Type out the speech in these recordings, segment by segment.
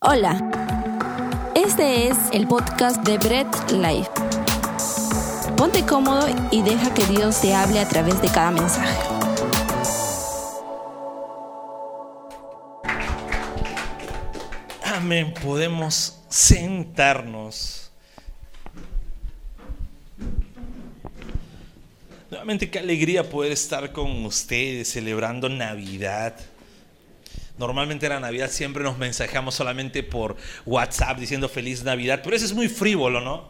Hola, este es el podcast de Bread Life. Ponte cómodo y deja que Dios te hable a través de cada mensaje. Amén, podemos sentarnos. Nuevamente, qué alegría poder estar con ustedes celebrando Navidad. Normalmente la Navidad siempre nos mensajamos solamente por WhatsApp diciendo feliz Navidad, pero eso es muy frívolo, ¿no?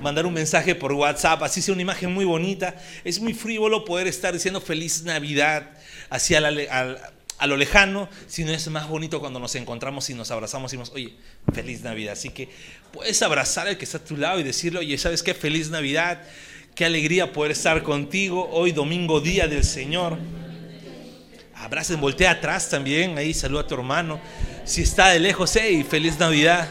Mandar un mensaje por WhatsApp, así sea una imagen muy bonita, es muy frívolo poder estar diciendo feliz Navidad hacia a lo lejano, sino es más bonito cuando nos encontramos y nos abrazamos y decimos, oye, feliz Navidad. Así que puedes abrazar al que está a tu lado y decirle, oye, ¿sabes qué? Feliz Navidad, qué alegría poder estar contigo hoy domingo, día del Señor. Abracen, voltea atrás también, ahí saluda a tu hermano. Si está de lejos, hey, feliz Navidad.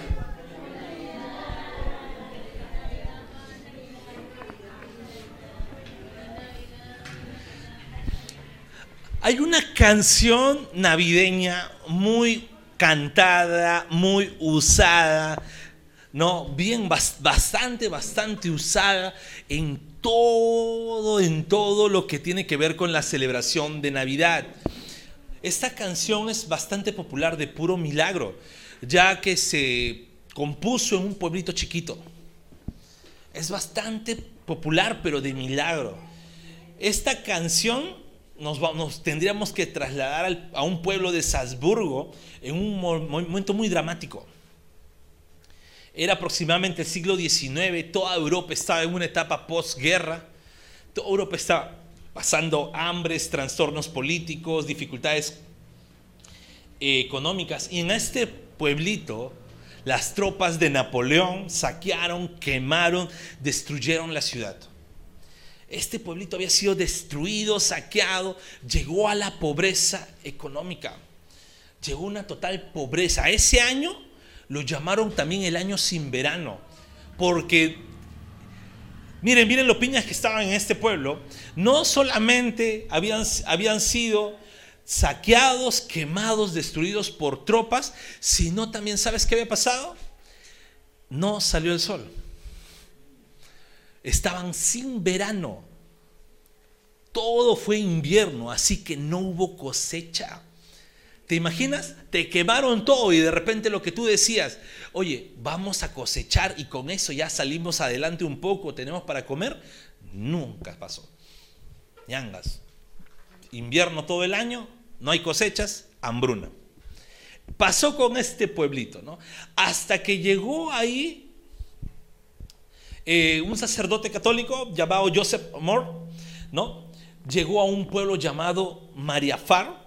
Hay una canción navideña muy cantada, muy usada, ¿no? Bien, bastante, bastante usada en todo, en todo lo que tiene que ver con la celebración de Navidad. Esta canción es bastante popular de puro milagro, ya que se compuso en un pueblito chiquito. Es bastante popular, pero de milagro. Esta canción nos, tendríamos que trasladar a un pueblo de Salzburgo en un momento muy dramático. Era aproximadamente el siglo XIX, toda Europa estaba en una etapa postguerra, toda Europa estaba pasando hambres, trastornos políticos, dificultades eh, económicas. Y en este pueblito, las tropas de Napoleón saquearon, quemaron, destruyeron la ciudad. Este pueblito había sido destruido, saqueado, llegó a la pobreza económica, llegó a una total pobreza. Ese año lo llamaron también el año sin verano, porque Miren, miren los piñas que estaban en este pueblo. No solamente habían, habían sido saqueados, quemados, destruidos por tropas, sino también, ¿sabes qué había pasado? No salió el sol. Estaban sin verano. Todo fue invierno, así que no hubo cosecha. ¿Te imaginas? Te quemaron todo y de repente lo que tú decías, oye, vamos a cosechar y con eso ya salimos adelante un poco, tenemos para comer, nunca pasó. Ñangas. Invierno todo el año, no hay cosechas, hambruna. Pasó con este pueblito, ¿no? Hasta que llegó ahí eh, un sacerdote católico llamado Joseph Moore, ¿no? Llegó a un pueblo llamado Mariafar,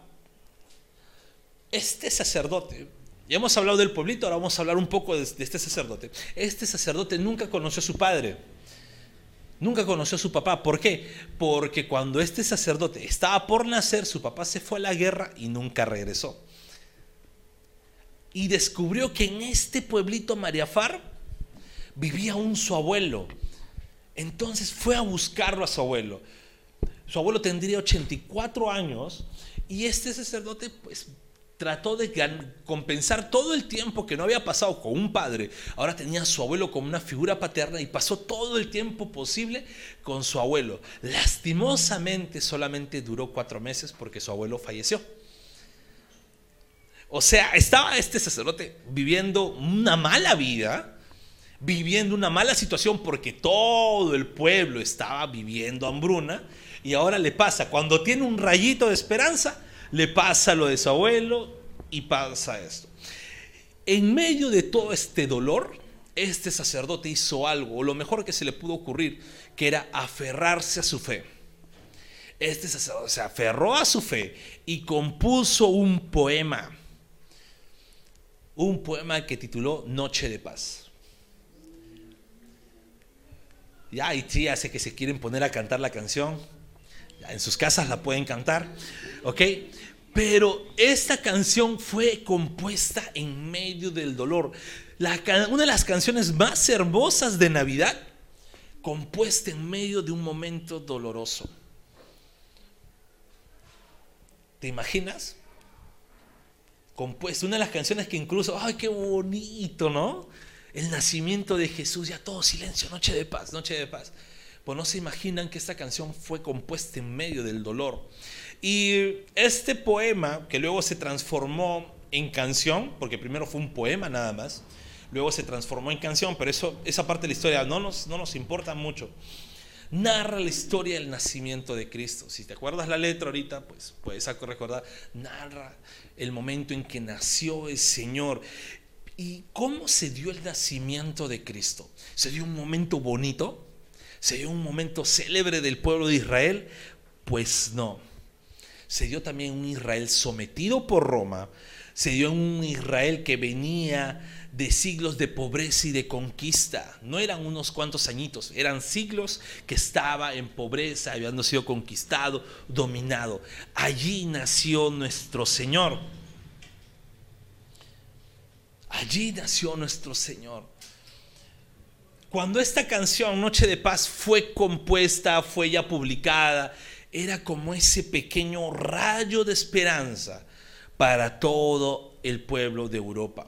este sacerdote, ya hemos hablado del pueblito, ahora vamos a hablar un poco de, este sacerdote. Este sacerdote nunca conoció a su padre. Nunca conoció a su papá. ¿Por qué? Porque cuando este sacerdote estaba por nacer, su papá se fue a la guerra y nunca regresó. Y descubrió que en este pueblito Mariafar vivía un su abuelo. Entonces fue a buscarlo a su abuelo. Su abuelo tendría 84 años y este sacerdote pues trató de compensar todo el tiempo que no había pasado con un padre. Ahora tenía a su abuelo como una figura paterna y pasó todo el tiempo posible con su abuelo. Lastimosamente solamente duró cuatro meses porque su abuelo falleció. O sea, estaba este sacerdote viviendo una mala vida, viviendo una mala situación porque todo el pueblo estaba viviendo hambruna y ahora le pasa, cuando tiene un rayito de esperanza, le pasa lo de su abuelo y pasa esto. En medio de todo este dolor, este sacerdote hizo algo, o lo mejor que se le pudo ocurrir, que era aferrarse a su fe. Este sacerdote se aferró a su fe y compuso un poema. Un poema que tituló Noche de Paz. Ya hay tías que se quieren poner a cantar la canción en sus casas la pueden cantar, ¿ok? Pero esta canción fue compuesta en medio del dolor. una de las canciones más hermosas de Navidad, compuesta en medio de un momento doloroso. ¿Te imaginas? compuesta, una de las canciones que incluso, ay, qué bonito, ¿no? El nacimiento de Jesús, ya todo silencio, noche de paz, noche de paz. Pues no se imaginan que esta canción fue compuesta en medio del dolor. Y este poema, que luego se transformó en canción, porque primero fue un poema nada más, luego se transformó en canción, pero eso, esa parte de la historia no nos, no nos importa mucho. Narra la historia del nacimiento de Cristo. Si te acuerdas la letra ahorita, pues puedes recordar, narra el momento en que nació el Señor. ¿Y cómo se dio el nacimiento de Cristo? ¿Se dio un momento bonito? ¿Se dio un momento célebre del pueblo de Israel? Pues no. Se dio también un Israel sometido por Roma, se dio un Israel que venía de siglos de pobreza y de conquista. No eran unos cuantos añitos, eran siglos que estaba en pobreza, habiendo sido conquistado, dominado. Allí nació nuestro Señor. Allí nació nuestro Señor. Cuando esta canción, Noche de Paz, fue compuesta, fue ya publicada, era como ese pequeño rayo de esperanza para todo el pueblo de Europa.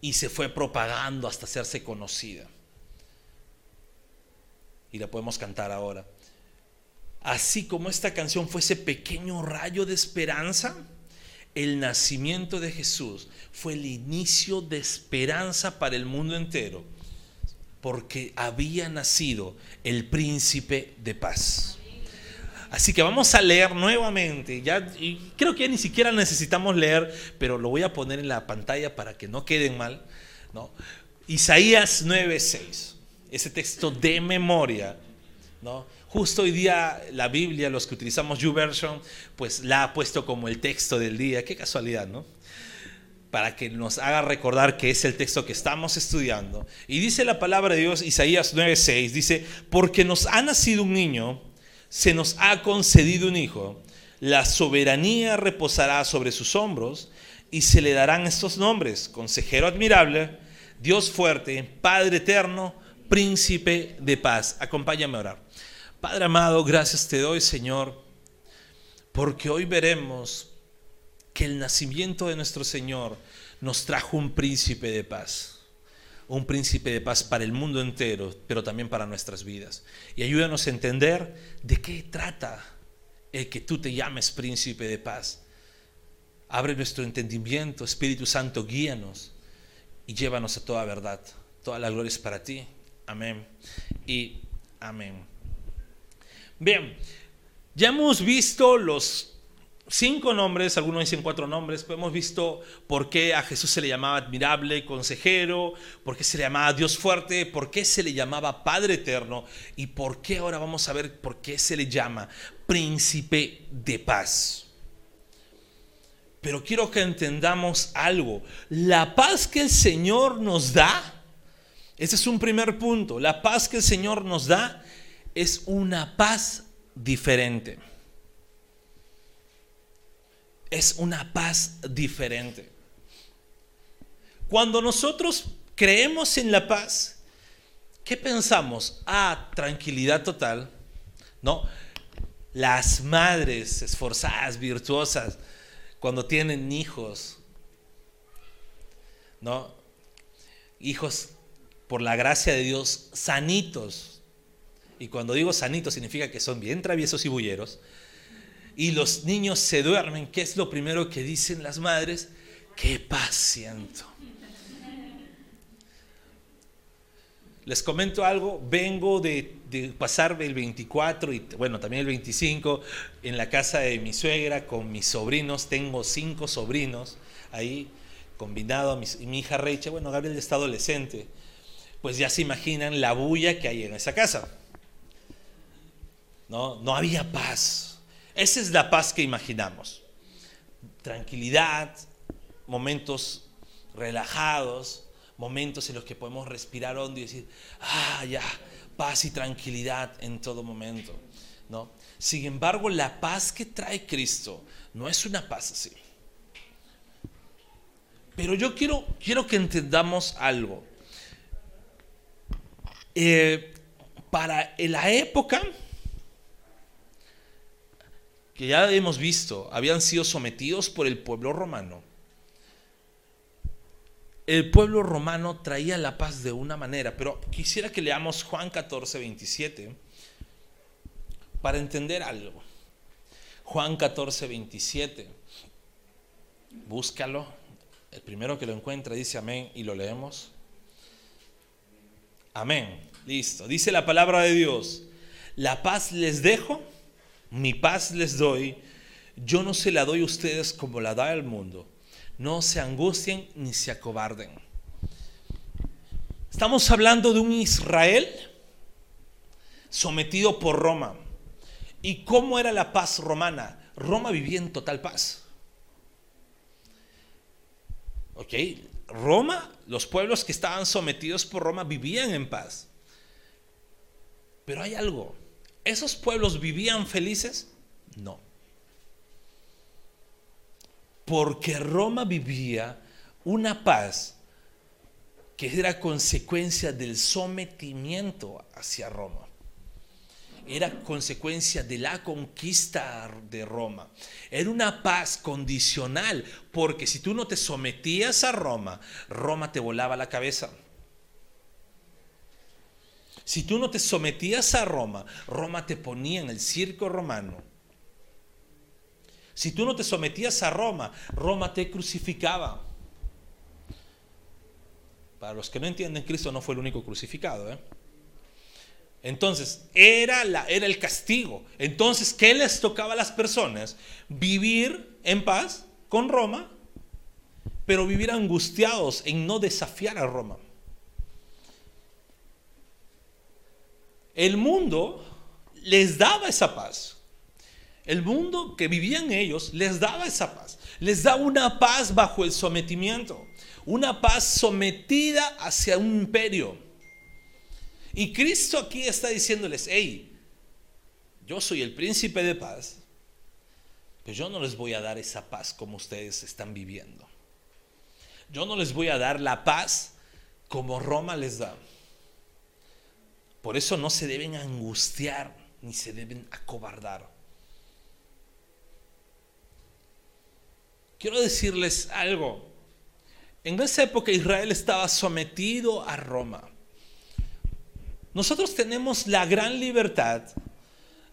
Y se fue propagando hasta hacerse conocida. Y la podemos cantar ahora. Así como esta canción fue ese pequeño rayo de esperanza, el nacimiento de Jesús fue el inicio de esperanza para el mundo entero, porque había nacido el príncipe de paz. Así que vamos a leer nuevamente. Ya, y creo que ya ni siquiera necesitamos leer, pero lo voy a poner en la pantalla para que no queden mal. ¿no? Isaías 9:6, ese texto de memoria. ¿no? Justo hoy día la Biblia, los que utilizamos YouVersion, pues la ha puesto como el texto del día. Qué casualidad, ¿no? Para que nos haga recordar que es el texto que estamos estudiando. Y dice la palabra de Dios, Isaías 9:6, dice, porque nos ha nacido un niño se nos ha concedido un hijo, la soberanía reposará sobre sus hombros y se le darán estos nombres, consejero admirable, Dios fuerte, Padre eterno, príncipe de paz. Acompáñame a orar. Padre amado, gracias te doy, Señor, porque hoy veremos que el nacimiento de nuestro Señor nos trajo un príncipe de paz un príncipe de paz para el mundo entero, pero también para nuestras vidas. Y ayúdanos a entender de qué trata el que tú te llames príncipe de paz. Abre nuestro entendimiento, Espíritu Santo, guíanos y llévanos a toda verdad. Toda la gloria es para ti. Amén y amén. Bien, ya hemos visto los cinco nombres, algunos dicen cuatro nombres, pero hemos visto por qué a Jesús se le llamaba admirable, consejero, por qué se le llamaba Dios fuerte, por qué se le llamaba Padre eterno y por qué ahora vamos a ver por qué se le llama príncipe de paz. Pero quiero que entendamos algo. La paz que el Señor nos da, ese es un primer punto, la paz que el Señor nos da es una paz diferente es una paz diferente. Cuando nosotros creemos en la paz, ¿qué pensamos? Ah, tranquilidad total. No, las madres esforzadas, virtuosas, cuando tienen hijos, ¿no? Hijos por la gracia de Dios sanitos. Y cuando digo sanitos significa que son bien traviesos y bulleros y los niños se duermen, ¿qué es lo primero que dicen las madres? ¡Qué paz siento! Les comento algo, vengo de, pasar el 24 y bueno, también el 25 en la casa de mi suegra con mis sobrinos, tengo cinco sobrinos ahí, combinado a mi, hija Recha, bueno, Gabriel está adolescente, pues ya se imaginan la bulla que hay en esa casa. No, no había paz, esa es la paz que imaginamos. Tranquilidad, momentos relajados, momentos en los que podemos respirar hondo y decir, ah, ya, paz y tranquilidad en todo momento. ¿no? Sin embargo, la paz que trae Cristo no es una paz así. Pero yo quiero, quiero que entendamos algo. Eh, para la época que ya hemos visto, habían sido sometidos por el pueblo romano. El pueblo romano traía la paz de una manera, pero quisiera que leamos Juan 14, 27 para entender algo. Juan 14, 27. Búscalo. El primero que lo encuentra dice amén y lo leemos. Amén. Listo. Dice la palabra de Dios. La paz les dejo, mi paz les doy. Yo no se la doy a ustedes como la da el mundo. No se angustien ni se acobarden. Estamos hablando de un Israel sometido por Roma. ¿Y cómo era la paz romana? Roma vivía en total paz. ¿Ok? Roma, los pueblos que estaban sometidos por Roma vivían en paz. Pero hay algo. ¿Esos pueblos vivían felices? No. Porque Roma vivía una paz que era consecuencia del sometimiento hacia Roma era consecuencia de la conquista de Roma. Era una paz condicional, porque si tú no te sometías a Roma, Roma te volaba la cabeza. Si tú no te sometías a Roma, Roma te ponía en el circo romano. Si tú no te sometías a Roma, Roma te crucificaba. Para los que no entienden, Cristo no fue el único crucificado. ¿eh? Entonces, era, la, era el castigo. Entonces, ¿qué les tocaba a las personas? Vivir en paz con Roma, pero vivir angustiados en no desafiar a Roma. El mundo les daba esa paz. El mundo que vivían ellos les daba esa paz. Les da una paz bajo el sometimiento. Una paz sometida hacia un imperio. Y Cristo aquí está diciéndoles, hey, yo soy el príncipe de paz, pero yo no les voy a dar esa paz como ustedes están viviendo. Yo no les voy a dar la paz como Roma les da. Por eso no se deben angustiar ni se deben acobardar. Quiero decirles algo. En esa época Israel estaba sometido a Roma. Nosotros tenemos la gran libertad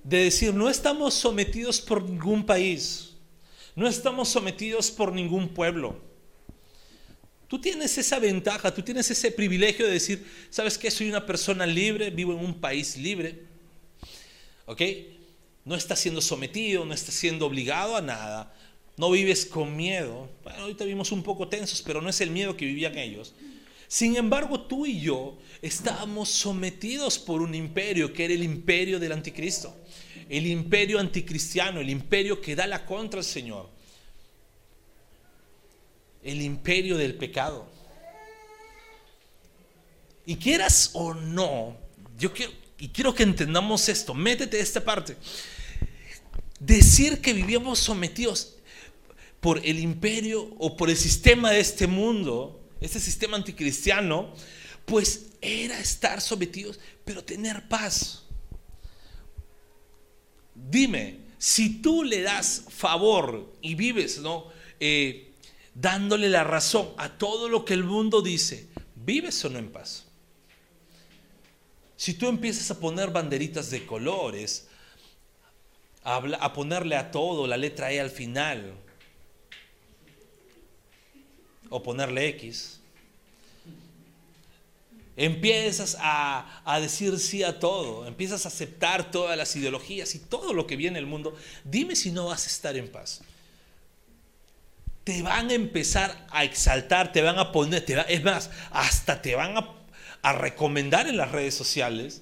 de decir, no estamos sometidos por ningún país, no estamos sometidos por ningún pueblo. Tú tienes esa ventaja, tú tienes ese privilegio de decir, ¿sabes qué? Soy una persona libre, vivo en un país libre. ¿Ok? No estás siendo sometido, no estás siendo obligado a nada, no vives con miedo. Bueno, ahorita vimos un poco tensos, pero no es el miedo que vivían ellos. Sin embargo, tú y yo estábamos sometidos por un imperio que era el imperio del anticristo, el imperio anticristiano, el imperio que da la contra al Señor, el imperio del pecado. Y quieras o no, yo quiero, y quiero que entendamos esto, métete esta parte. Decir que vivíamos sometidos por el imperio o por el sistema de este mundo este sistema anticristiano, pues era estar sometidos, pero tener paz. Dime, si tú le das favor y vives, ¿no? Eh, dándole la razón a todo lo que el mundo dice, ¿vives o no en paz? Si tú empiezas a poner banderitas de colores, a, ponerle a todo la letra E al final, o ponerle X. Empiezas a, a, decir sí a todo, empiezas a aceptar todas las ideologías y todo lo que viene el mundo. Dime si no vas a estar en paz. Te van a empezar a exaltar, te van a poner, es más, hasta te van a, recomendar en las redes sociales,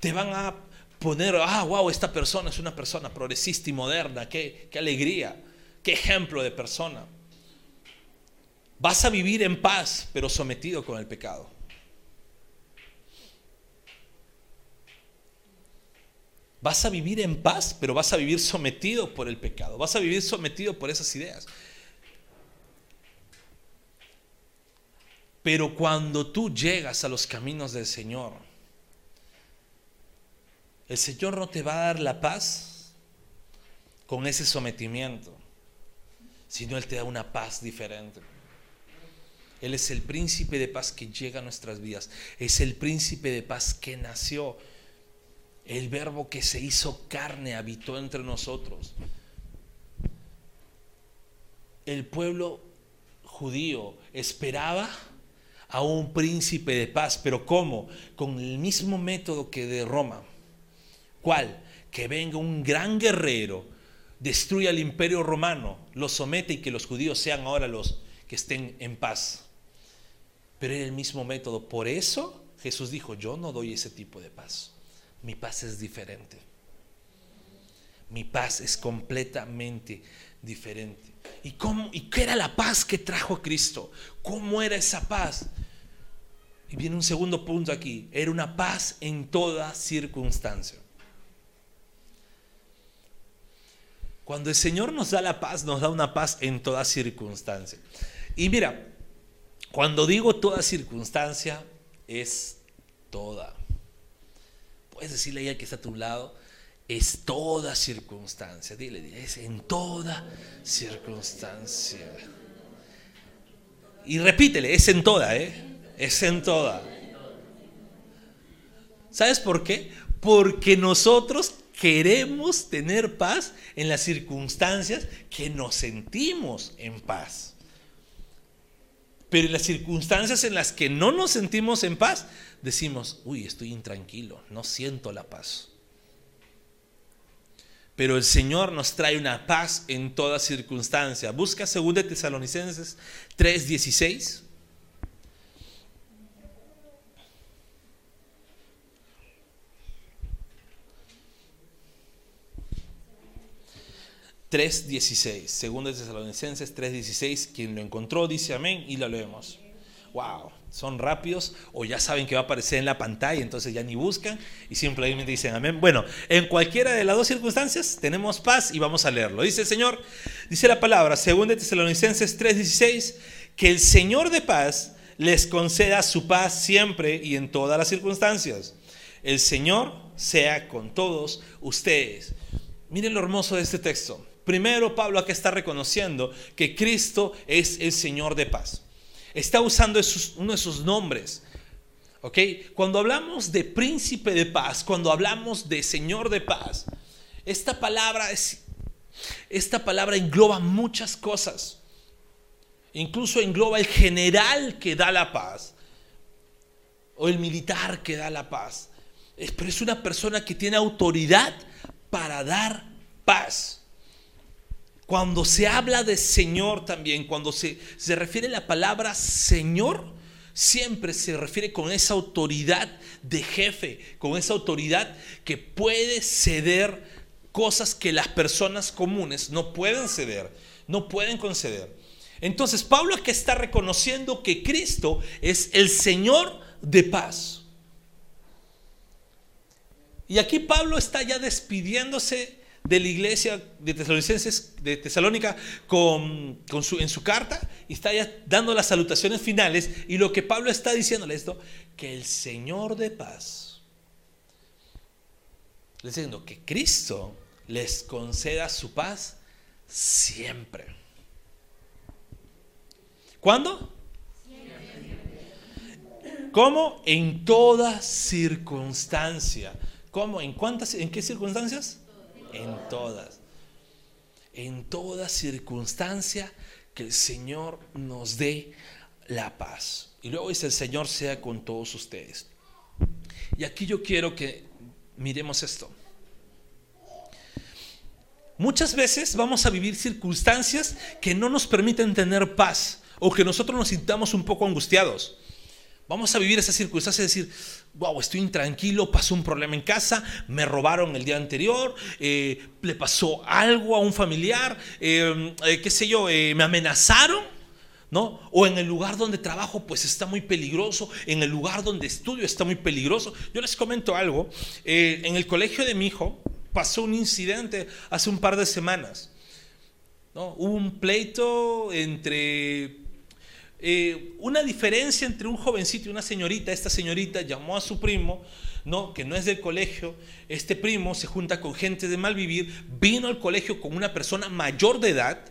te van a poner, ah, wow, esta persona es una persona progresista y moderna, qué alegría, qué ejemplo de persona. Vas a vivir en paz, pero sometido con el pecado. Vas a vivir en paz, pero vas a vivir sometido por el pecado. Vas a vivir sometido por esas ideas. Pero cuando tú llegas a los caminos del Señor, el Señor no te va a dar la paz con ese sometimiento, sino Él te da una paz diferente. Él es el príncipe de paz que llega a nuestras vidas. Es el príncipe de paz que nació. El verbo que se hizo carne habitó entre nosotros. El pueblo judío esperaba a un príncipe de paz, pero ¿cómo? Con el mismo método que de Roma. ¿Cuál? Que venga un gran guerrero, destruya el imperio romano, lo somete y que los judíos sean ahora los que estén en paz. Pero era el mismo método. Por eso Jesús dijo, yo no doy ese tipo de paz. Mi paz es diferente. Mi paz es completamente diferente. ¿Y, cómo, ¿Y qué era la paz que trajo Cristo? ¿Cómo era esa paz? Y viene un segundo punto aquí. Era una paz en toda circunstancia. Cuando el Señor nos da la paz, nos da una paz en toda circunstancia. Y mira, cuando digo toda circunstancia, es toda. Puedes decirle a ella que está a tu lado, es toda circunstancia. Dile, es en toda circunstancia. Y repítele, es en toda, ¿eh? Es en toda. ¿Sabes por qué? Porque nosotros queremos tener paz en las circunstancias que nos sentimos en paz. Pero en las circunstancias en las que no nos sentimos en paz, decimos, uy, estoy intranquilo, no siento la paz. Pero el Señor nos trae una paz en toda circunstancia. Busca 2 Tesalonicenses 3:16. 3.16, segundo de Tesalonicenses 3.16, quien lo encontró dice amén y lo leemos. Wow, son rápidos o ya saben que va a aparecer en la pantalla, entonces ya ni buscan y simplemente dicen amén. Bueno, en cualquiera de las dos circunstancias tenemos paz y vamos a leerlo. Dice el Señor, dice la palabra, segundo de Tesalonicenses 3.16, que el Señor de paz les conceda su paz siempre y en todas las circunstancias. El Señor sea con todos ustedes. Miren lo hermoso de este texto. Primero, Pablo acá está reconociendo que Cristo es el Señor de paz. Está usando uno de sus nombres. ¿Ok? Cuando hablamos de príncipe de paz, cuando hablamos de Señor de paz, esta palabra, es, esta palabra engloba muchas cosas. Incluso engloba el general que da la paz o el militar que da la paz. Pero es una persona que tiene autoridad para dar paz. Cuando se habla de Señor también, cuando se, se refiere la palabra Señor, siempre se refiere con esa autoridad de jefe, con esa autoridad que puede ceder cosas que las personas comunes no pueden ceder, no pueden conceder. Entonces Pablo aquí está reconociendo que Cristo es el Señor de paz. Y aquí Pablo está ya despidiéndose de la iglesia de Tesalonicenses, de Tesalónica, con, su, en su carta, y está ya dando las salutaciones finales, y lo que Pablo está diciéndole esto, que el Señor de paz, le diciendo que Cristo les conceda su paz siempre. ¿Cuándo? ¿Cómo? En toda circunstancia. ¿Cómo? ¿En cuántas? ¿En qué circunstancias? En todas. En toda circunstancia que el Señor nos dé la paz. Y luego dice, el Señor sea con todos ustedes. Y aquí yo quiero que miremos esto. Muchas veces vamos a vivir circunstancias que no nos permiten tener paz o que nosotros nos sintamos un poco angustiados. Vamos a vivir esa circunstancia y decir, wow, estoy intranquilo, pasó un problema en casa, me robaron el día anterior, eh, le pasó algo a un familiar, eh, eh, qué sé yo, me amenazaron, ¿no? O en el lugar donde trabajo, pues está muy peligroso, en el lugar donde estudio está muy peligroso. Yo les comento algo, en el colegio de mi hijo pasó un incidente hace un par de semanas, ¿no? Hubo un pleito entre eh, una diferencia entre un jovencito y una señorita. Esta señorita llamó a su primo, ¿no? que no es del colegio. Este primo se junta con gente de mal vivir, vino al colegio con una persona mayor de edad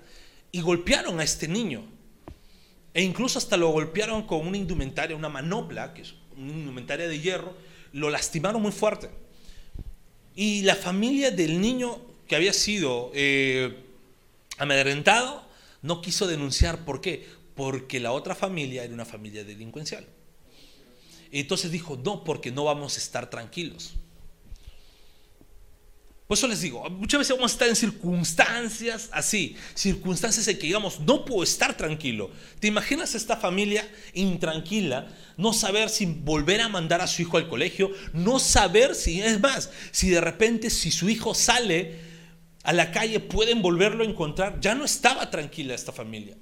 y golpearon a este niño. E incluso hasta lo golpearon con una indumentaria, una manopla, que es una indumentaria de hierro, lo lastimaron muy fuerte. Y la familia del niño que había sido eh, amedrentado no quiso denunciar. ¿Por qué? Porque la otra familia era una familia delincuencial. entonces dijo, no, porque no vamos a estar tranquilos. Por eso les digo, muchas veces vamos a estar en circunstancias así, circunstancias en que digamos, no puedo estar tranquilo. ¿Te imaginas esta familia intranquila, no saber si volver a mandar a su hijo al colegio, no saber si, es más, si de repente si su hijo sale a la calle pueden volverlo a encontrar? Ya no estaba tranquila esta familia.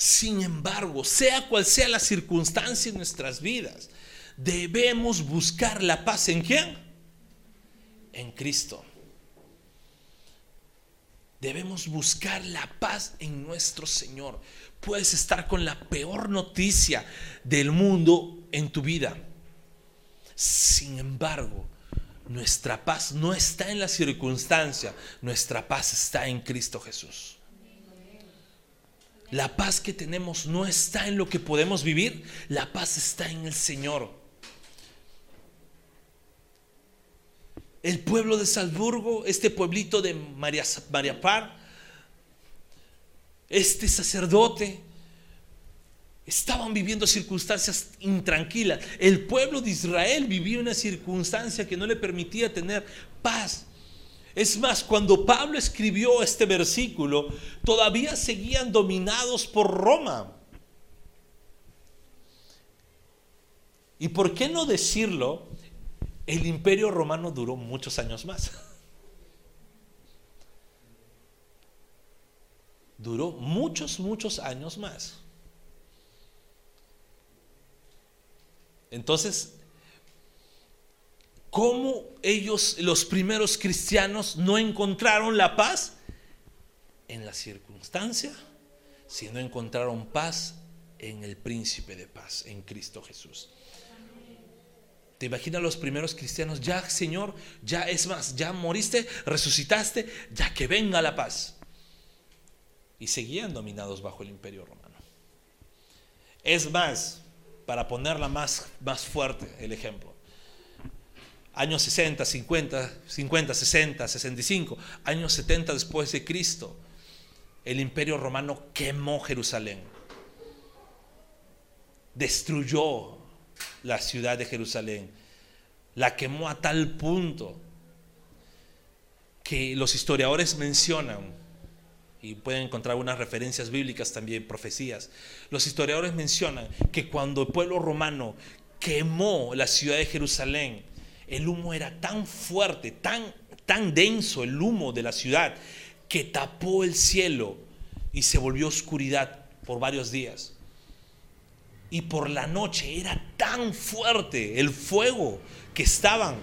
Sin embargo, sea cual sea la circunstancia en nuestras vidas, debemos buscar la paz en quién? en Cristo. Debemos buscar la paz en nuestro Señor. Puedes estar con la peor noticia del mundo en tu vida. Sin embargo, nuestra paz no está en la circunstancia, nuestra paz está en Cristo Jesús. La paz que tenemos no está en lo que podemos vivir, la paz está en el Señor. el pueblo de Salzburgo, este pueblito de María, María Par, este sacerdote, estaban viviendo circunstancias intranquilas. El pueblo de Israel vivía una circunstancia que no le permitía tener paz. Es más, cuando Pablo escribió este versículo, todavía seguían dominados por Roma. ¿Y por qué no decirlo? el imperio romano duró muchos años más. Duró muchos, muchos años más. Entonces, ¿cómo ellos, los primeros cristianos, no encontraron la paz? En la circunstancia, sino encontraron paz en el príncipe de paz, en Cristo Jesús. ¿Te imaginas los primeros cristianos? Ya, Señor, ya es más, ya moriste, resucitaste, ya que venga la paz. Y seguían dominados bajo el imperio romano. Es más, para ponerla más, más fuerte el ejemplo. Años 60, 50, 50, 60, 65, años 70 después de Cristo, el imperio romano quemó Jerusalén. Destruyó la ciudad de Jerusalén. La quemó a tal punto que los historiadores mencionan, y pueden encontrar unas referencias bíblicas también, profecías, los historiadores mencionan que cuando el pueblo romano quemó la ciudad de Jerusalén, el humo era tan fuerte, tan, tan denso el humo de la ciudad, que tapó el cielo y se volvió oscuridad por varios días y por la noche era tan fuerte el fuego que estaban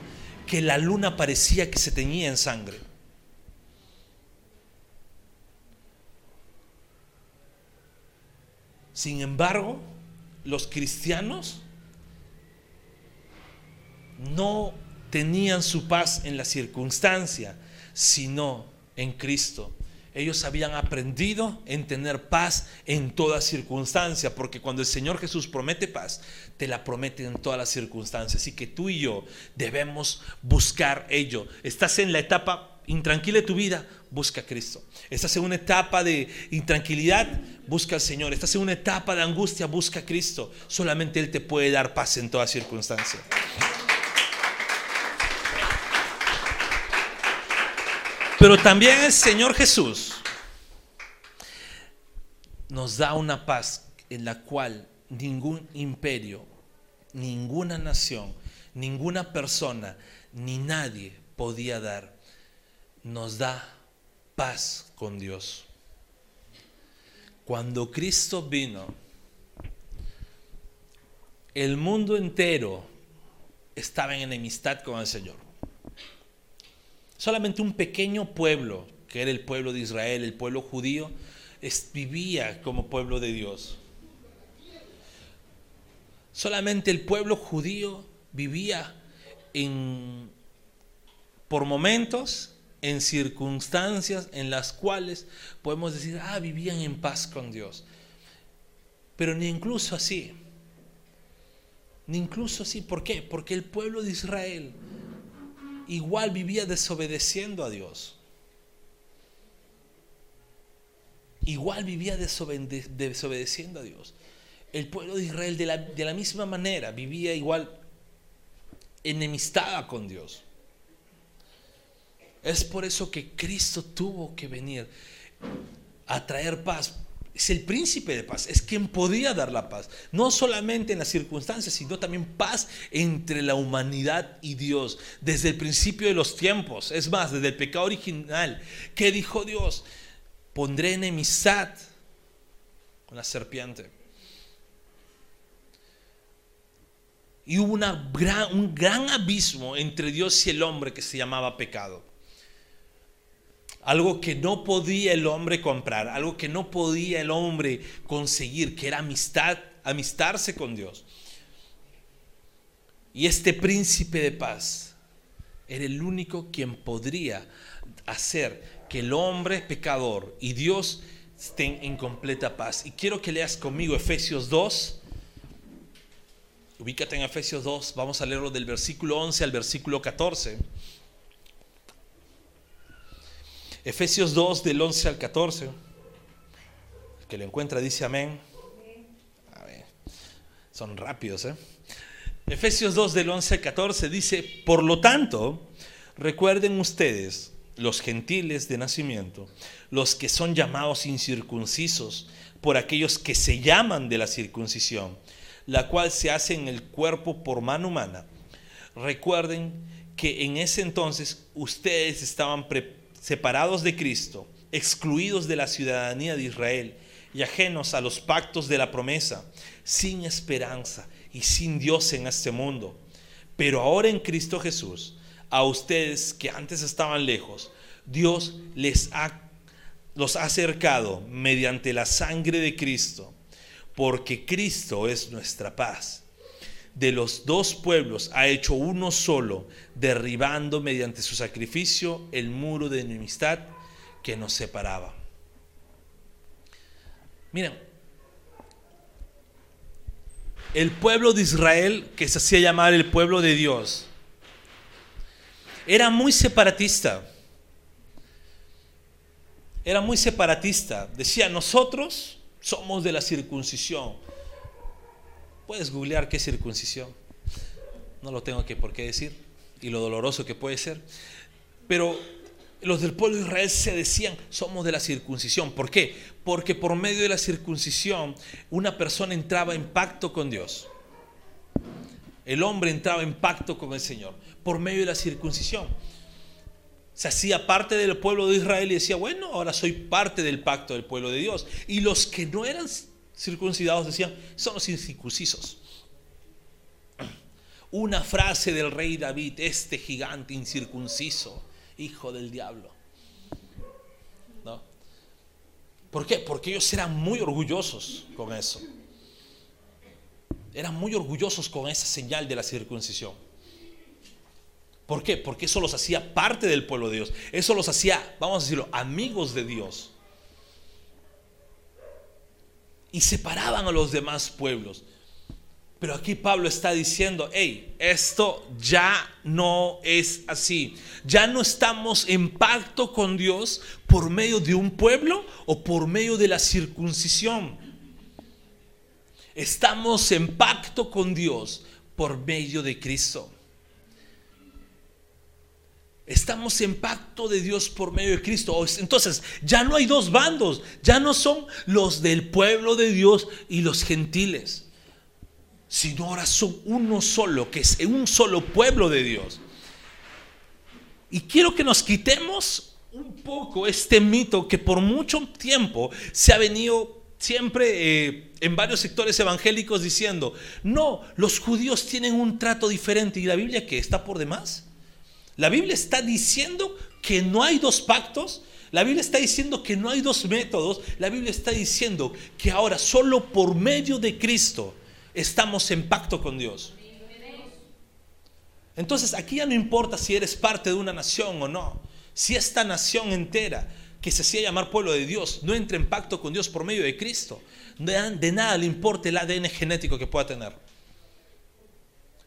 que la luna parecía que se teñía en sangre. Sin embargo, los cristianos no tenían su paz en la circunstancia, sino en Cristo ellos habían aprendido en tener paz en toda circunstancia, porque cuando el Señor Jesús promete paz, te la promete en todas las circunstancias. Así que tú y yo debemos buscar ello. Estás en la etapa intranquila de tu vida, busca a Cristo. Estás en una etapa de intranquilidad, busca al Señor. Estás en una etapa de angustia, busca a Cristo. Solamente Él te puede dar paz en toda circunstancia. Pero también el Señor Jesús nos da una paz en la cual ningún imperio, ninguna nación, ninguna persona, ni nadie podía dar. Nos da paz con Dios. Cuando Cristo vino, el mundo entero estaba en enemistad con el Señor. Solamente un pequeño pueblo, que era el pueblo de Israel, el pueblo judío, vivía como pueblo de Dios. Solamente el pueblo judío vivía en, por momentos, en circunstancias en las cuales podemos decir, ah, vivían en paz con Dios. Pero ni incluso así. Ni incluso así. ¿Por qué? Porque el pueblo de Israel igual vivía desobedeciendo a Dios. Igual vivía desobedeciendo a Dios el pueblo de Israel de la, misma manera vivía igual enemistada con Dios. Es por eso que Cristo tuvo que venir a traer paz. Es el príncipe de paz, es quien podía dar la paz. No solamente en las circunstancias, sino también paz entre la humanidad y Dios. Desde el principio de los tiempos, es más, desde el pecado original. ¿Qué dijo Dios? Pondré enemistad con la serpiente. Y hubo una gran, un gran abismo entre Dios y el hombre que se llamaba pecado. Algo que no podía el hombre comprar, algo que no podía el hombre conseguir, que era amistad, amistarse con Dios. Y este príncipe de paz era el único quien podría hacer que el hombre pecador y Dios estén en completa paz. Y quiero que leas conmigo Efesios 2, Ubícate en Efesios 2, vamos a leerlo del versículo 11 al versículo 14. Efesios 2 del 11 al 14. El que lo encuentra dice amén. Son rápidos, ¿eh? Efesios 2 del 11 al 14 dice, por lo tanto, recuerden ustedes, los gentiles de nacimiento, los que son llamados incircuncisos por aquellos que se llaman de la circuncisión la cual se hace en el cuerpo por mano humana. Recuerden que en ese entonces ustedes estaban separados de Cristo, excluidos de la ciudadanía de Israel y ajenos a los pactos de la promesa, sin esperanza y sin Dios en este mundo. Pero ahora en Cristo Jesús, a ustedes que antes estaban lejos, Dios les ha los ha acercado mediante la sangre de Cristo porque Cristo es nuestra paz. De los dos pueblos ha hecho uno solo, derribando mediante su sacrificio el muro de enemistad que nos separaba. Miren, el pueblo de Israel, que se hacía llamar el pueblo de Dios, era muy separatista. Era muy separatista. Decía, nosotros somos de la circuncisión. Puedes googlear qué circuncisión. No lo tengo que por qué decir y lo doloroso que puede ser. Pero los del pueblo de Israel se decían, somos de la circuncisión. ¿Por qué? Porque por medio de la circuncisión una persona entraba en pacto con Dios. El hombre entraba en pacto con el Señor por medio de la circuncisión se hacía parte del pueblo de Israel y decía, bueno, ahora soy parte del pacto del pueblo de Dios. Y los que no eran circuncidados decían, son los incircuncisos. Una frase del rey David, este gigante incircunciso, hijo del diablo. ¿No? ¿Por qué? Porque ellos eran muy orgullosos con eso. Eran muy orgullosos con esa señal de la circuncisión. ¿Por qué? Porque eso los hacía parte del pueblo de Dios. Eso los hacía, vamos a decirlo, amigos de Dios. Y separaban a los demás pueblos. Pero aquí Pablo está diciendo, hey, esto ya no es así. Ya no estamos en pacto con Dios por medio de un pueblo o por medio de la circuncisión. Estamos en pacto con Dios por medio de Cristo. Estamos en pacto de Dios por medio de Cristo. Entonces, ya no hay dos bandos, ya no son los del pueblo de Dios y los gentiles, sino ahora son uno solo, que es un solo pueblo de Dios. Y quiero que nos quitemos un poco este mito que por mucho tiempo se ha venido siempre eh, en varios sectores evangélicos diciendo, no, los judíos tienen un trato diferente y la Biblia que está por demás. La Biblia está diciendo que no hay dos pactos, La Biblia está diciendo que no hay dos métodos. La Biblia está diciendo que ahora solo por medio de Cristo estamos en pacto con Dios. Entonces aquí ya no importa si eres parte de una nación o no. Si esta nación entera que se hacía llamar pueblo de Dios no entra en pacto con Dios por medio de Cristo, de nada le importa el ADN genético que pueda tener.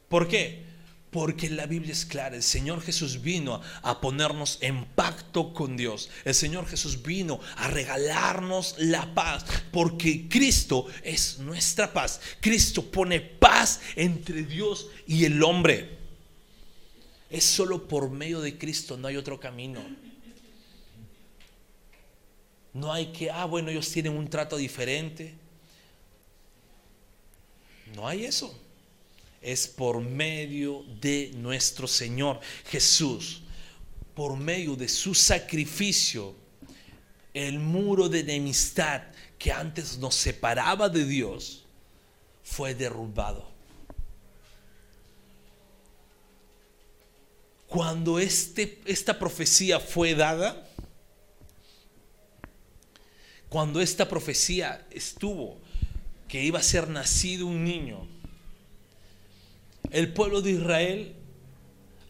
¿Por qué? Porque la Biblia es clara, el Señor Jesús vino a ponernos en pacto con Dios. El Señor Jesús vino a regalarnos la paz, porque Cristo es nuestra paz. Cristo pone paz entre Dios y el hombre. Es solo por medio de Cristo, no hay otro camino. No hay que, ah, bueno, ellos tienen un trato diferente. No hay eso es por medio de nuestro Señor Jesús, por medio de su sacrificio, el muro de enemistad que antes nos separaba de Dios fue derrubado. Cuando este, esta profecía fue dada, cuando esta profecía estuvo, que iba a ser nacido un niño, el pueblo de Israel,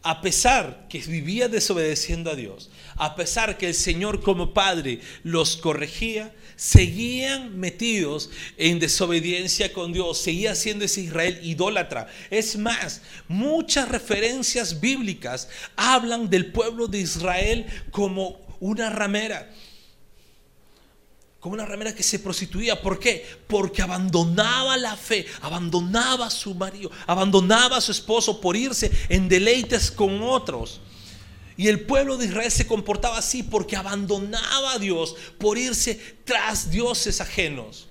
a pesar que vivía desobedeciendo a Dios, a pesar que el Señor como Padre los corregía, seguían metidos en desobediencia con Dios, seguía siendo ese Israel idólatra. Es más, muchas referencias bíblicas hablan del pueblo de Israel como una ramera como una ramera que se prostituía. ¿Por qué? Porque abandonaba la fe, abandonaba a su marido, abandonaba a su esposo por irse en deleites con otros. Y el pueblo de Israel se comportaba así porque abandonaba a Dios por irse tras dioses ajenos.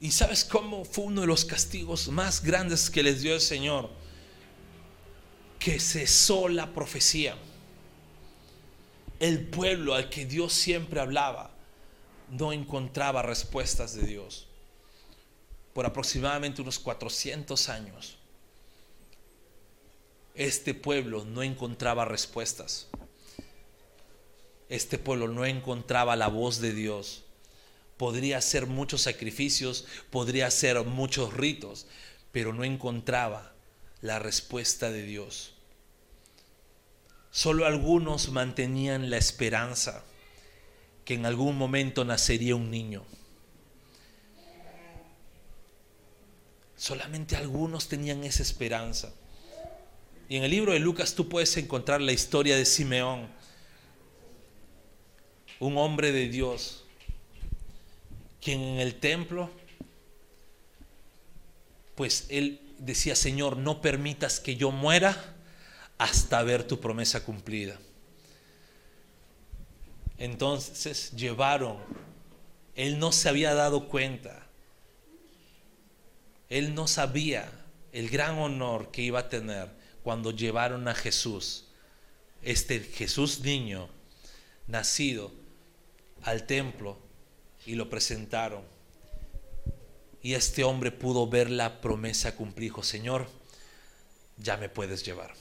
¿Y sabes cómo fue uno de los castigos más grandes que les dio el Señor? Que cesó la profecía el pueblo al que Dios siempre hablaba no encontraba respuestas de Dios. Por aproximadamente unos 400 años, este pueblo no encontraba respuestas. Este pueblo no encontraba la voz de Dios. Podría hacer muchos sacrificios, podría hacer muchos ritos, pero no encontraba la respuesta de Dios. Solo algunos mantenían la esperanza que en algún momento nacería un niño. Solamente algunos tenían esa esperanza. Y en el libro de Lucas tú puedes encontrar la historia de Simeón, un hombre de Dios, quien en el templo, pues él decía, Señor, no permitas que yo muera hasta ver tu promesa cumplida. Entonces llevaron, él no se había dado cuenta, él no sabía el gran honor que iba a tener cuando llevaron a Jesús, este Jesús niño, nacido, al templo y lo presentaron. Y este hombre pudo ver la promesa cumplida. Dijo, Señor, ya me puedes llevar.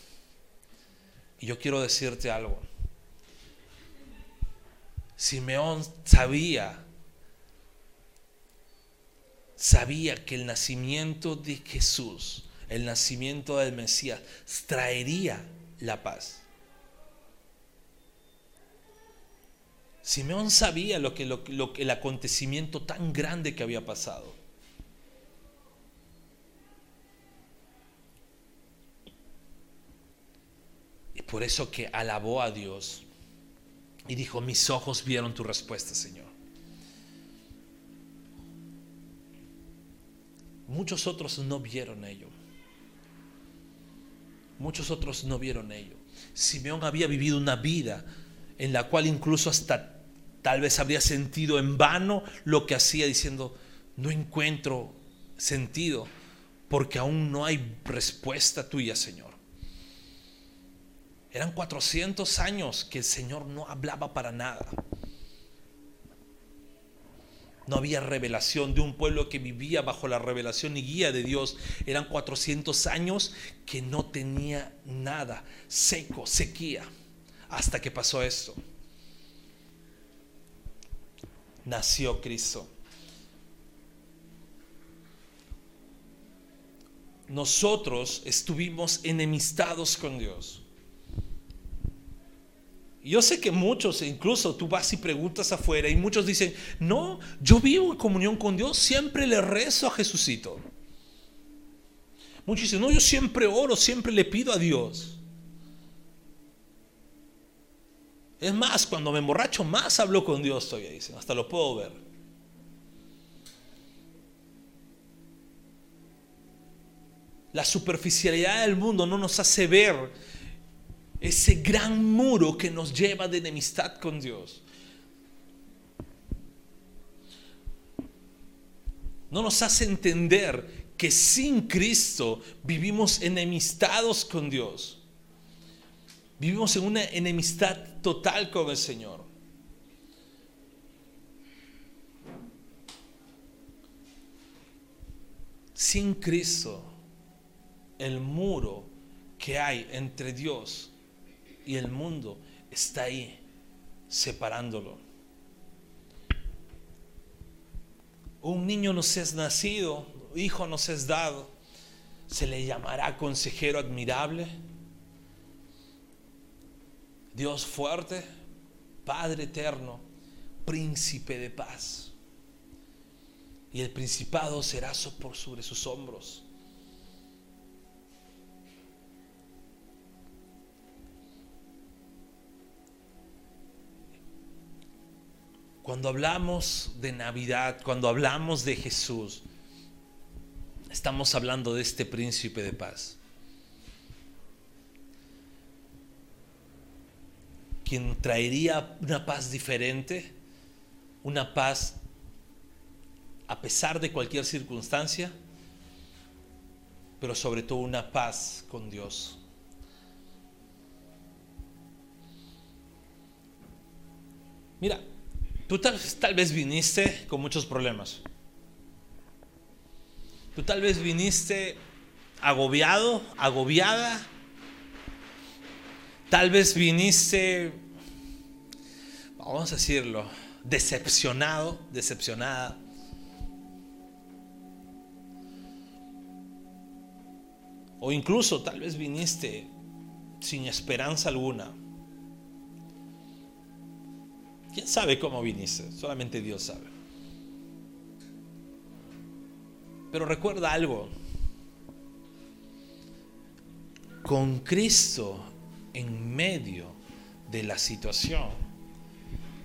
Y yo quiero decirte algo. Simeón sabía, sabía que el nacimiento de Jesús, el nacimiento del Mesías, traería la paz. Simeón sabía lo que, lo, lo, el acontecimiento tan grande que había pasado. Por eso que alabó a Dios y dijo, mis ojos vieron tu respuesta, Señor. Muchos otros no vieron ello. Muchos otros no vieron ello. Simeón había vivido una vida en la cual incluso hasta tal vez habría sentido en vano lo que hacía diciendo, no encuentro sentido porque aún no hay respuesta tuya, Señor. Eran 400 años que el Señor no hablaba para nada. No había revelación de un pueblo que vivía bajo la revelación y guía de Dios. Eran 400 años que no tenía nada, seco, sequía, hasta que pasó esto. Nació Cristo. Nosotros estuvimos enemistados con Dios. Yo sé que muchos, incluso tú vas y preguntas afuera y muchos dicen, no, yo vivo en comunión con Dios, siempre le rezo a Jesucito. Muchos dicen, no, yo siempre oro, siempre le pido a Dios. Es más, cuando me emborracho más hablo con Dios todavía, dicen, hasta lo puedo ver. La superficialidad del mundo no nos hace ver ese gran muro que nos lleva de enemistad con Dios. No nos hace entender que sin Cristo vivimos enemistados con Dios. Vivimos en una enemistad total con el Señor. Sin Cristo, el muro que hay entre Dios y el mundo está ahí separándolo. Un niño nos es nacido, hijo nos es dado, se le llamará consejero admirable, Dios fuerte, Padre eterno, príncipe de paz. Y el principado será sobre sus hombros. Cuando hablamos de Navidad, cuando hablamos de Jesús, estamos hablando de este príncipe de paz. Quien traería una paz diferente, una paz a pesar de cualquier circunstancia, pero sobre todo una paz con Dios. Mira, Tú tal, vez viniste con muchos problemas. Tú tal vez viniste agobiado, agobiada. Tal vez viniste, vamos a decirlo, decepcionado, decepcionada. O incluso tal vez viniste sin esperanza alguna. ¿Quién sabe cómo viniste? Solamente Dios sabe. Pero recuerda algo. Con Cristo en medio de la situación,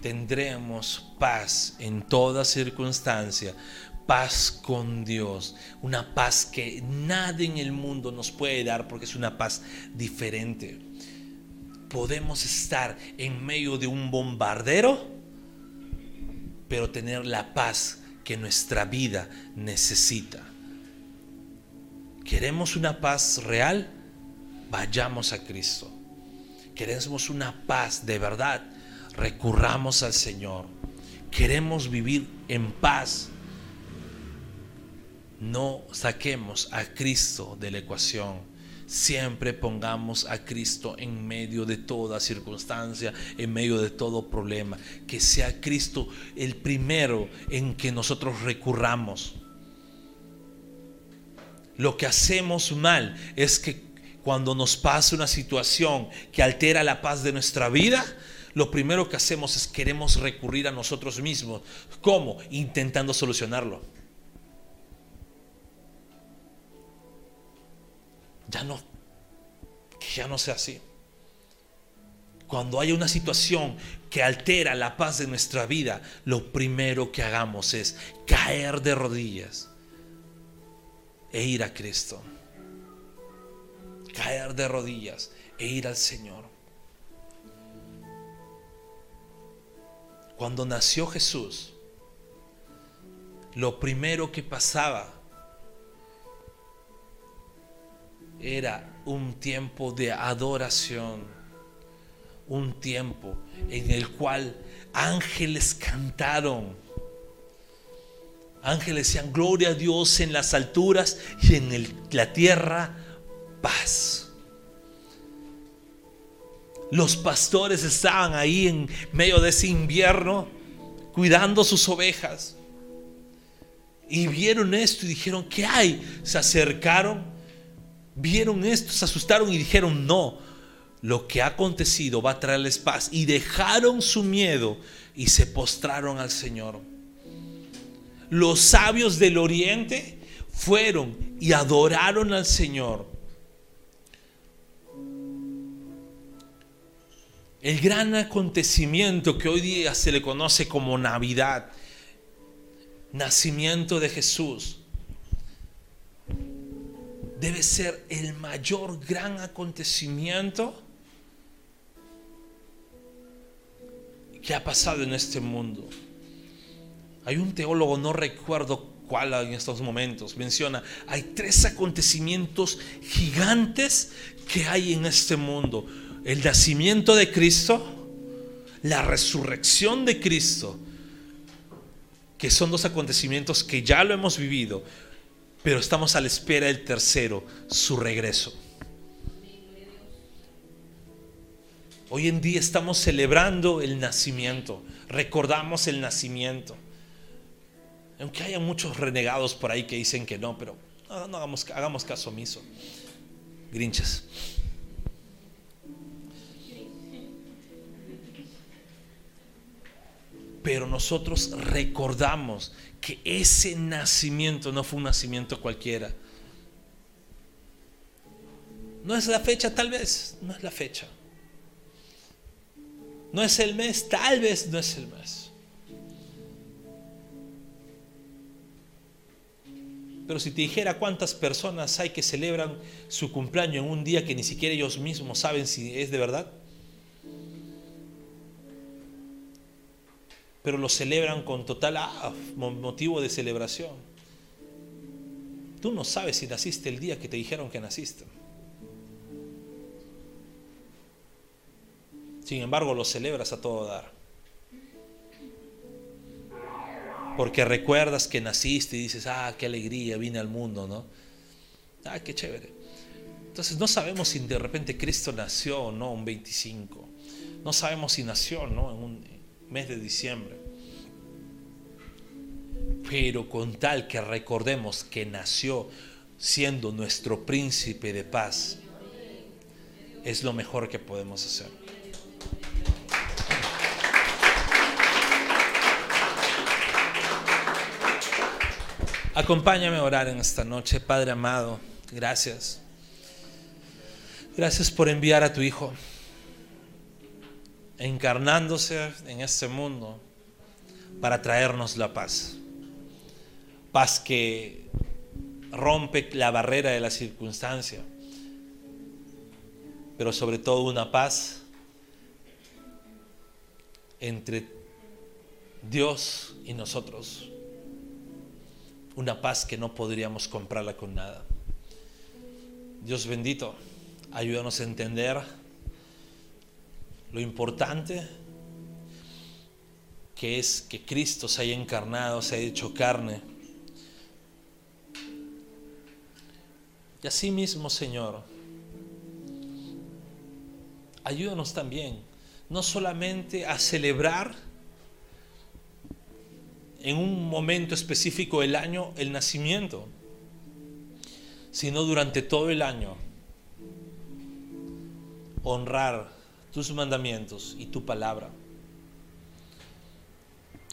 tendremos paz en toda circunstancia, paz con Dios, una paz que nada en el mundo nos puede dar porque es una paz diferente podemos estar en medio de un bombardero, pero tener la paz que nuestra vida necesita. ¿Queremos una paz real? Vayamos a Cristo. ¿Queremos una paz de verdad? Recurramos al Señor. ¿Queremos vivir en paz? No saquemos a Cristo de la ecuación siempre pongamos a Cristo en medio de toda circunstancia, en medio de todo problema. Que sea Cristo el primero en que nosotros recurramos. Lo que hacemos mal es que cuando nos pasa una situación que altera la paz de nuestra vida, lo primero que hacemos es queremos recurrir a nosotros mismos. ¿Cómo? Intentando solucionarlo. Ya no, que ya no sea así. Cuando hay una situación que altera la paz de nuestra vida, lo primero que hagamos es caer de rodillas e ir a Cristo. Caer de rodillas e ir al Señor. Cuando nació Jesús, lo primero que pasaba era un tiempo de adoración, un tiempo en el cual ángeles cantaron, Ángeles decían, gloria a Dios en las alturas y en la tierra, paz. Los pastores estaban ahí en medio de ese invierno cuidando sus ovejas. Y vieron esto y dijeron, ¿qué hay? Se acercaron, vieron esto, se asustaron y dijeron, no, lo que ha acontecido va a traerles paz. Y dejaron su miedo y se postraron al Señor. Los sabios del oriente fueron y adoraron al Señor. El gran acontecimiento que hoy día se le conoce como Navidad, nacimiento de Jesús, debe ser el mayor gran acontecimiento que ha pasado en este mundo. Hay un teólogo, no recuerdo cuál en estos momentos, menciona, hay tres acontecimientos gigantes que hay en este mundo el nacimiento de Cristo, la resurrección de Cristo, que son dos acontecimientos que ya lo hemos vivido, pero estamos a la espera del tercero, su regreso. Hoy en día estamos celebrando el nacimiento, recordamos el nacimiento. Aunque haya muchos renegados por ahí que dicen que no, pero no, hagamos, hagamos caso omiso. Grinches. Pero nosotros recordamos que ese nacimiento no fue un nacimiento cualquiera. No es la fecha, tal vez, no es la fecha. No es el mes, tal vez no es el mes. Pero si te dijera cuántas personas hay que celebran su cumpleaños en un día que ni siquiera ellos mismos saben si es de verdad, pero lo celebran con total ah, motivo de celebración. Tú no sabes si naciste el día que te dijeron que naciste. Sin embargo, lo celebras a todo dar. Porque recuerdas que naciste y dices, ah, qué alegría, vine al mundo, ¿no? Ah, qué chévere. Entonces no sabemos si de repente Cristo nació o no un 25. No sabemos si nació, ¿no? En mes de diciembre. Pero con tal que recordemos que nació siendo nuestro príncipe de paz, es lo mejor que podemos hacer. Acompáñame a orar en esta noche, Padre amado. Gracias. Gracias por enviar a tu Hijo encarnándose en este mundo para traernos la paz. Paz que rompe la barrera de la circunstancia, pero sobre todo una paz entre Dios y nosotros. Una paz que no podríamos comprarla con nada. Dios bendito, ayúdanos a entender lo importante que es que Cristo se haya encarnado, se haya hecho carne. Y así mismo, Señor, ayúdanos también, no solamente a celebrar en un momento específico del año el nacimiento, sino durante todo el año honrar tus mandamientos y tu palabra.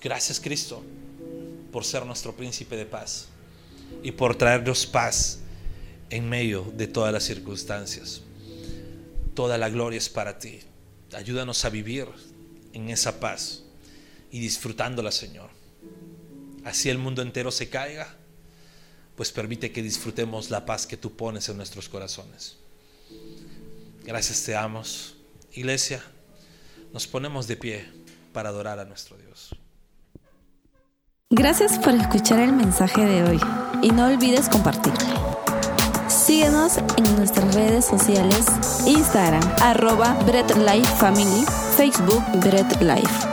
Gracias Cristo por ser nuestro príncipe de paz y por traernos paz en medio de todas las circunstancias. Toda la gloria es para ti. Ayúdanos a vivir en esa paz y disfrutándola, Señor. Así el mundo entero se caiga, pues permite que disfrutemos la paz que tú pones en nuestros corazones. Gracias te amos. Iglesia, nos ponemos de pie para adorar a nuestro Dios. Gracias por escuchar el mensaje de hoy y no olvides compartirlo. Síguenos en nuestras redes sociales, Instagram, arroba Bread Life Family, Facebook Bread Life.